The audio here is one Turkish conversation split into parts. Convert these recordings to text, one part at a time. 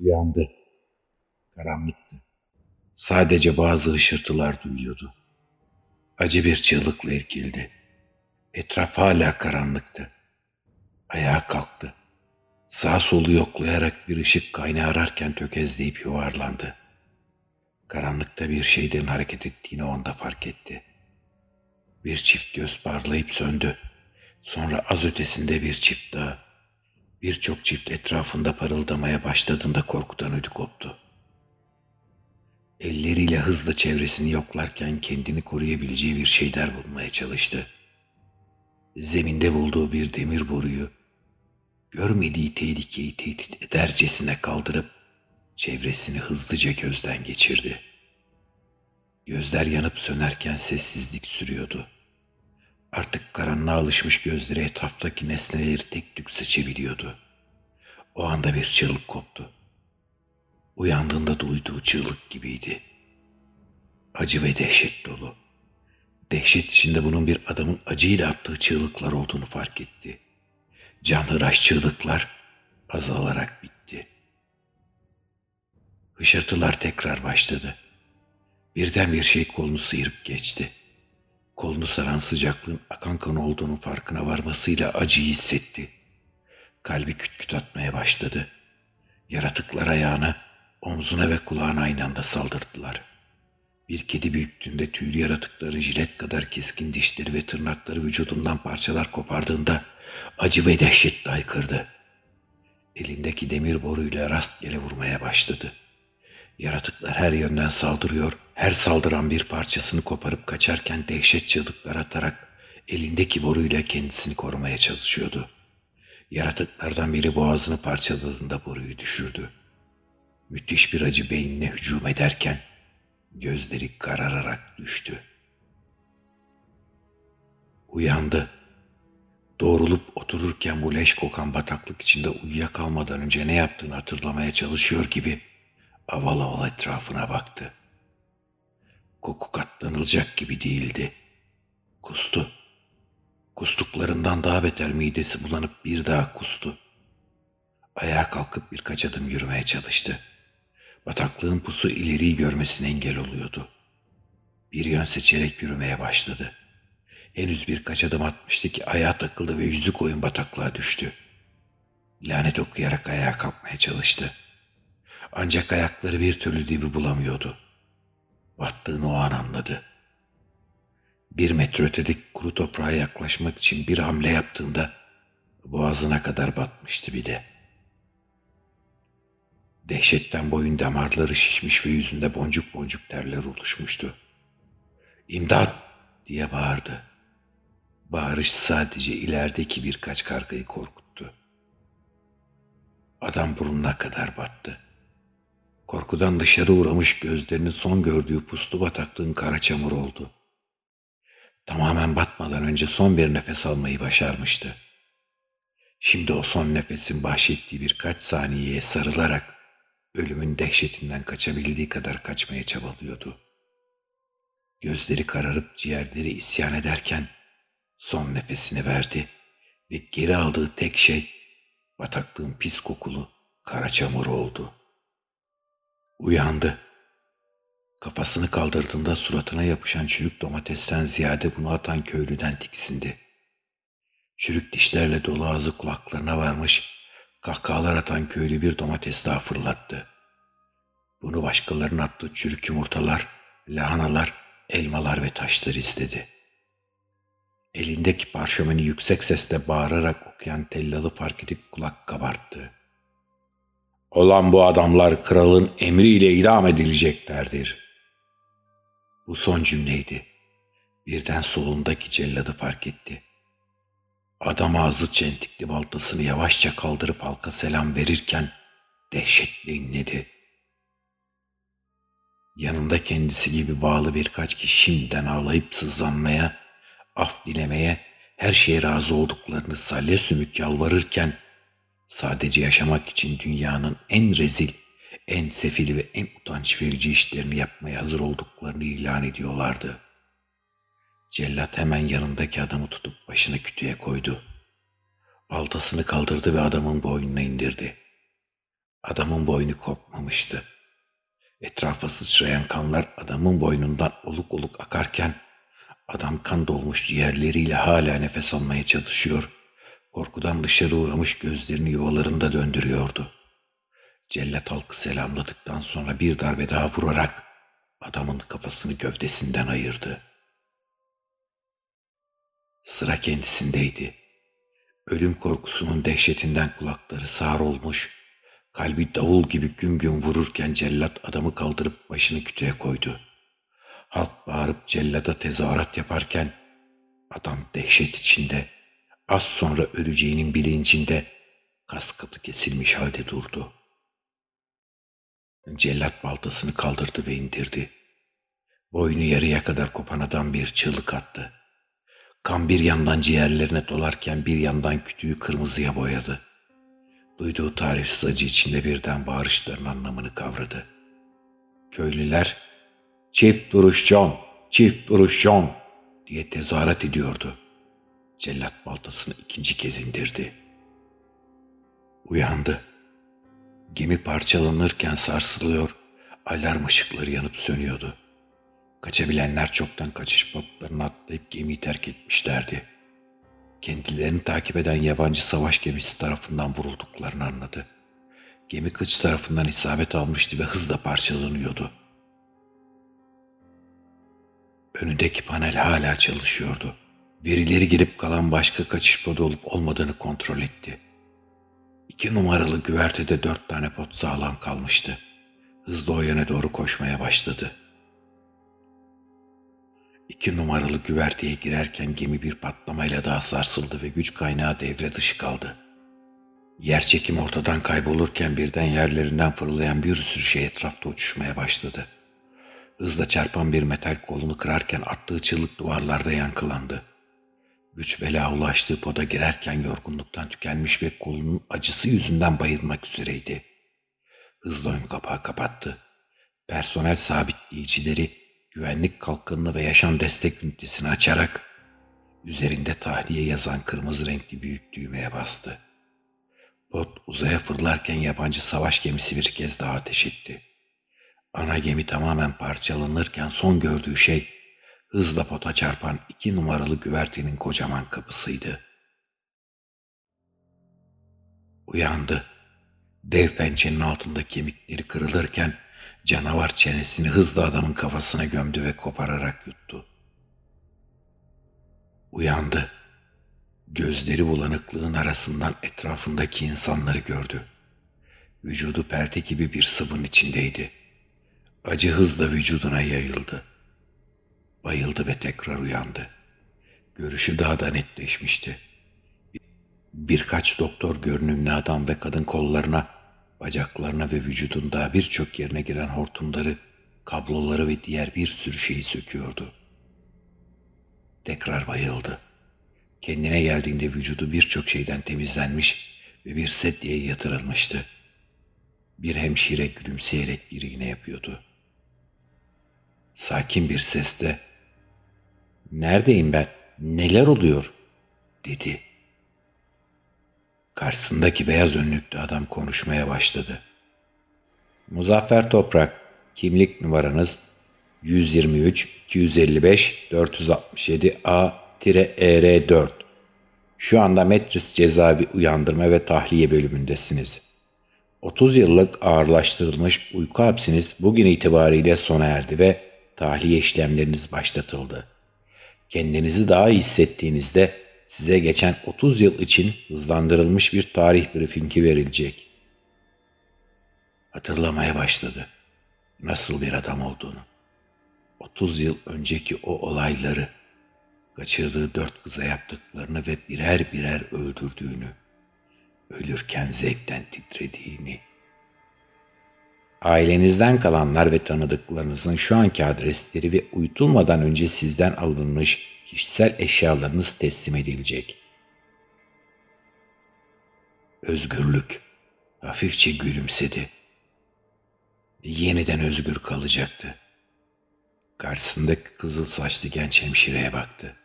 Uyandı. Karanlıktı. Sadece bazı hışırtılar duyuyordu. Acı bir çığlıkla irkildi. Etraf hala karanlıktı. Ayağa kalktı. Sağ solu yoklayarak bir ışık kaynağı ararken tökezleyip yuvarlandı. Karanlıkta bir şeyden hareket ettiğini o anda fark etti. Bir çift göz parlayıp söndü. Sonra az ötesinde bir çift daha. Birçok çift etrafında parıldamaya başladığında korkudan ödü koptu. Elleriyle hızla çevresini yoklarken kendini koruyabileceği bir şeyler bulmaya çalıştı. Zeminde bulduğu bir demir boruyu görmediği tehlikeyi tehdit edercesine kaldırıp çevresini hızlıca gözden geçirdi. Gözler yanıp sönerken sessizlik sürüyordu. Artık karanlığa alışmış gözleri etraftaki nesneleri tek tük seçebiliyordu. O anda bir çığlık koptu. Uyandığında duyduğu çığlık gibiydi. Acı ve dehşet dolu. Dehşet içinde bunun bir adamın acıyla attığı çığlıklar olduğunu fark etti. Canhıraş çığlıklar azalarak bitti. Hışırtılar tekrar başladı. Birden bir şey kolunu sıyırıp geçti. Kolunu saran sıcaklığın akan kan olduğunun farkına varmasıyla acıyı hissetti. Kalbi küt küt atmaya başladı. Yaratıklar ayağına, omzuna ve kulağına aynı anda saldırdılar. Bir kedi büyüklüğünde tüylü yaratıkların jilet kadar keskin dişleri ve tırnakları vücudundan parçalar kopardığında acı ve dehşetle aykırdı. Elindeki demir boruyla rastgele vurmaya başladı. Yaratıklar her yönden saldırıyor, her saldıran bir parçasını koparıp kaçarken dehşet çığlıklar atarak elindeki boruyla kendisini korumaya çalışıyordu. Yaratıklardan biri boğazını parçaladığında boruyu düşürdü. Müthiş bir acı beynine hücum ederken gözleri karararak düştü. Uyandı. Doğrulup otururken bu leş kokan bataklık içinde uyuyakalmadan önce ne yaptığını hatırlamaya çalışıyor gibi aval aval etrafına baktı. Koku katlanılacak gibi değildi. Kustu. Kustuklarından daha beter midesi bulanıp bir daha kustu. Ayağa kalkıp birkaç adım yürümeye çalıştı. Bataklığın pusu ileriyi görmesine engel oluyordu. Bir yön seçerek yürümeye başladı. Henüz birkaç adım atmıştı ki ayağa takıldı ve yüzü koyun bataklığa düştü. Lanet okuyarak ayağa kalkmaya çalıştı. Ancak ayakları bir türlü dibi bulamıyordu. Battığını o an anladı. Bir metre ötedeki kuru toprağa yaklaşmak için bir hamle yaptığında boğazına kadar batmıştı bir de. Dehşetten boyun damarları şişmiş ve yüzünde boncuk boncuk terler oluşmuştu. İmdat diye bağırdı. Bağırış sadece ilerideki birkaç kargayı korkuttu. Adam burnuna kadar battı. Korkudan dışarı uğramış gözlerinin son gördüğü puslu bataklığın kara çamur oldu. Tamamen batmadan önce son bir nefes almayı başarmıştı. Şimdi o son nefesin bahşettiği birkaç saniyeye sarılarak ölümün dehşetinden kaçabildiği kadar kaçmaya çabalıyordu. Gözleri kararıp ciğerleri isyan ederken son nefesini verdi ve geri aldığı tek şey bataklığın pis kokulu kara çamur oldu. Uyandı. Kafasını kaldırdığında suratına yapışan çürük domatesten ziyade bunu atan köylüden tiksindi. Çürük dişlerle dolu ağzı kulaklarına varmış, kahkahalar atan köylü bir domates daha fırlattı. Bunu başkalarının attığı çürük yumurtalar, lahanalar, elmalar ve taşlar istedi. Elindeki parşömeni yüksek sesle bağırarak okuyan tellalı fark edip kulak kabarttı. Olan bu adamlar kralın emriyle idam edileceklerdir. Bu son cümleydi. Birden solundaki celladı fark etti. Adam ağzı çentikli baltasını yavaşça kaldırıp halka selam verirken dehşetle inledi. Yanında kendisi gibi bağlı birkaç kişi şimdiden ağlayıp sızlanmaya, af dilemeye, her şeye razı olduklarını salya sümük yalvarırken sadece yaşamak için dünyanın en rezil, en sefil ve en utanç verici işlerini yapmaya hazır olduklarını ilan ediyorlardı. Cellat hemen yanındaki adamı tutup başını kütüğe koydu. Baltasını kaldırdı ve adamın boynuna indirdi. Adamın boynu kopmamıştı. Etrafa sıçrayan kanlar adamın boynundan oluk oluk akarken adam kan dolmuş ciğerleriyle hala nefes almaya çalışıyor. Korkudan dışarı uğramış gözlerini yuvalarında döndürüyordu. Cellat halkı selamladıktan sonra bir darbe daha vurarak adamın kafasını gövdesinden ayırdı. Sıra kendisindeydi. Ölüm korkusunun dehşetinden kulakları sağır olmuş, kalbi davul gibi güm güm vururken cellat adamı kaldırıp başını kütüğe koydu. Halk bağırıp cellada tezahürat yaparken adam dehşet içinde, az sonra öleceğinin bilincinde kas katı kesilmiş halde durdu. Cellat baltasını kaldırdı ve indirdi. Boynu yarıya kadar kopan adam bir çığlık attı. Kan bir yandan ciğerlerine dolarken bir yandan kütüğü kırmızıya boyadı. Duyduğu tarifsiz acı içinde birden bağırışların anlamını kavradı. Köylüler çift duruş John, çift duruş John diye tezahürat ediyordu. Cellat baltasını ikinci kez indirdi. Uyandı. Gemi parçalanırken sarsılıyor, alarm ışıkları yanıp sönüyordu. Kaçabilenler çoktan kaçış botlarına atlayıp gemiyi terk etmişlerdi. Kendilerini takip eden yabancı savaş gemisi tarafından vurulduklarını anladı. Gemi kıç tarafından isabet almıştı ve hızla parçalanıyordu. Önündeki panel hala çalışıyordu. Verileri gelip kalan başka kaçış podu olup olmadığını kontrol etti. İki numaralı güvertede dört tane pot sağlam kalmıştı. Hızla o yöne doğru koşmaya başladı. İki numaralı güverteye girerken gemi bir patlamayla daha sarsıldı ve güç kaynağı devre dışı kaldı. Yer çekim ortadan kaybolurken birden yerlerinden fırlayan bir sürü şey etrafta uçuşmaya başladı. Hızla çarpan bir metal kolunu kırarken attığı çığlık duvarlarda yankılandı. Güç bela ulaştığı poda girerken yorgunluktan tükenmiş ve kolunun acısı yüzünden bayılmak üzereydi. Hızla ön kapağı kapattı. Personel sabitleyicileri güvenlik kalkanını ve yaşam destek ünitesini açarak üzerinde tahliye yazan kırmızı renkli büyük düğmeye bastı. Bot uzaya fırlarken yabancı savaş gemisi bir kez daha ateş etti. Ana gemi tamamen parçalanırken son gördüğü şey hızla pota çarpan iki numaralı güvertenin kocaman kapısıydı. Uyandı. Dev pençenin altında kemikleri kırılırken canavar çenesini hızla adamın kafasına gömdü ve kopararak yuttu. Uyandı. Gözleri bulanıklığın arasından etrafındaki insanları gördü. Vücudu pelte gibi bir sıvın içindeydi. Acı hızla vücuduna yayıldı. Bayıldı ve tekrar uyandı. Görüşü daha da netleşmişti. Birkaç doktor görünümlü adam ve kadın kollarına, bacaklarına ve vücudunda birçok yerine giren hortumları, kabloları ve diğer bir sürü şeyi söküyordu. Tekrar bayıldı. Kendine geldiğinde vücudu birçok şeyden temizlenmiş ve bir sedyeye yatırılmıştı. Bir hemşire gülümseyerek bir iğne yapıyordu. Sakin bir sesle ''Neredeyim ben? Neler oluyor?'' dedi. Karşısındaki beyaz önlüklü adam konuşmaya başladı. Muzaffer Toprak, kimlik numaranız 123 255 467 A-ER4. Şu anda Metris cezaevi uyandırma ve tahliye bölümündesiniz. 30 yıllık ağırlaştırılmış uyku hapsiniz bugün itibariyle sona erdi ve tahliye işlemleriniz başlatıldı. Kendinizi daha iyi hissettiğinizde size geçen 30 yıl için hızlandırılmış bir tarih briefingi verilecek. Hatırlamaya başladı nasıl bir adam olduğunu. 30 yıl önceki o olayları, kaçırdığı dört kıza yaptıklarını ve birer birer öldürdüğünü, ölürken zevkten titrediğini. Ailenizden kalanlar ve tanıdıklarınızın şu anki adresleri ve uyutulmadan önce sizden alınmış kişisel eşyalarınız teslim edilecek. Özgürlük hafifçe gülümsedi. Yeniden özgür kalacaktı. Karşısındaki kızıl saçlı genç hemşireye baktı.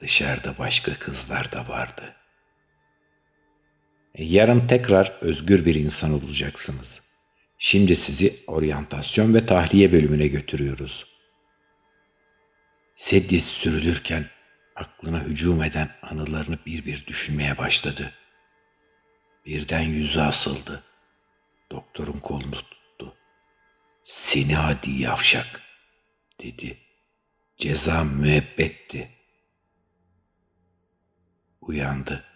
Dışarıda başka kızlar da vardı. Yarın tekrar özgür bir insan olacaksınız. Şimdi sizi oryantasyon ve tahliye bölümüne götürüyoruz. Sedyes sürülürken aklına hücum eden anılarını bir bir düşünmeye başladı. Birden yüzü asıldı. Doktorun kolunu tuttu. Seni adi yavşak dedi. Ceza müebbetti. Uyandı.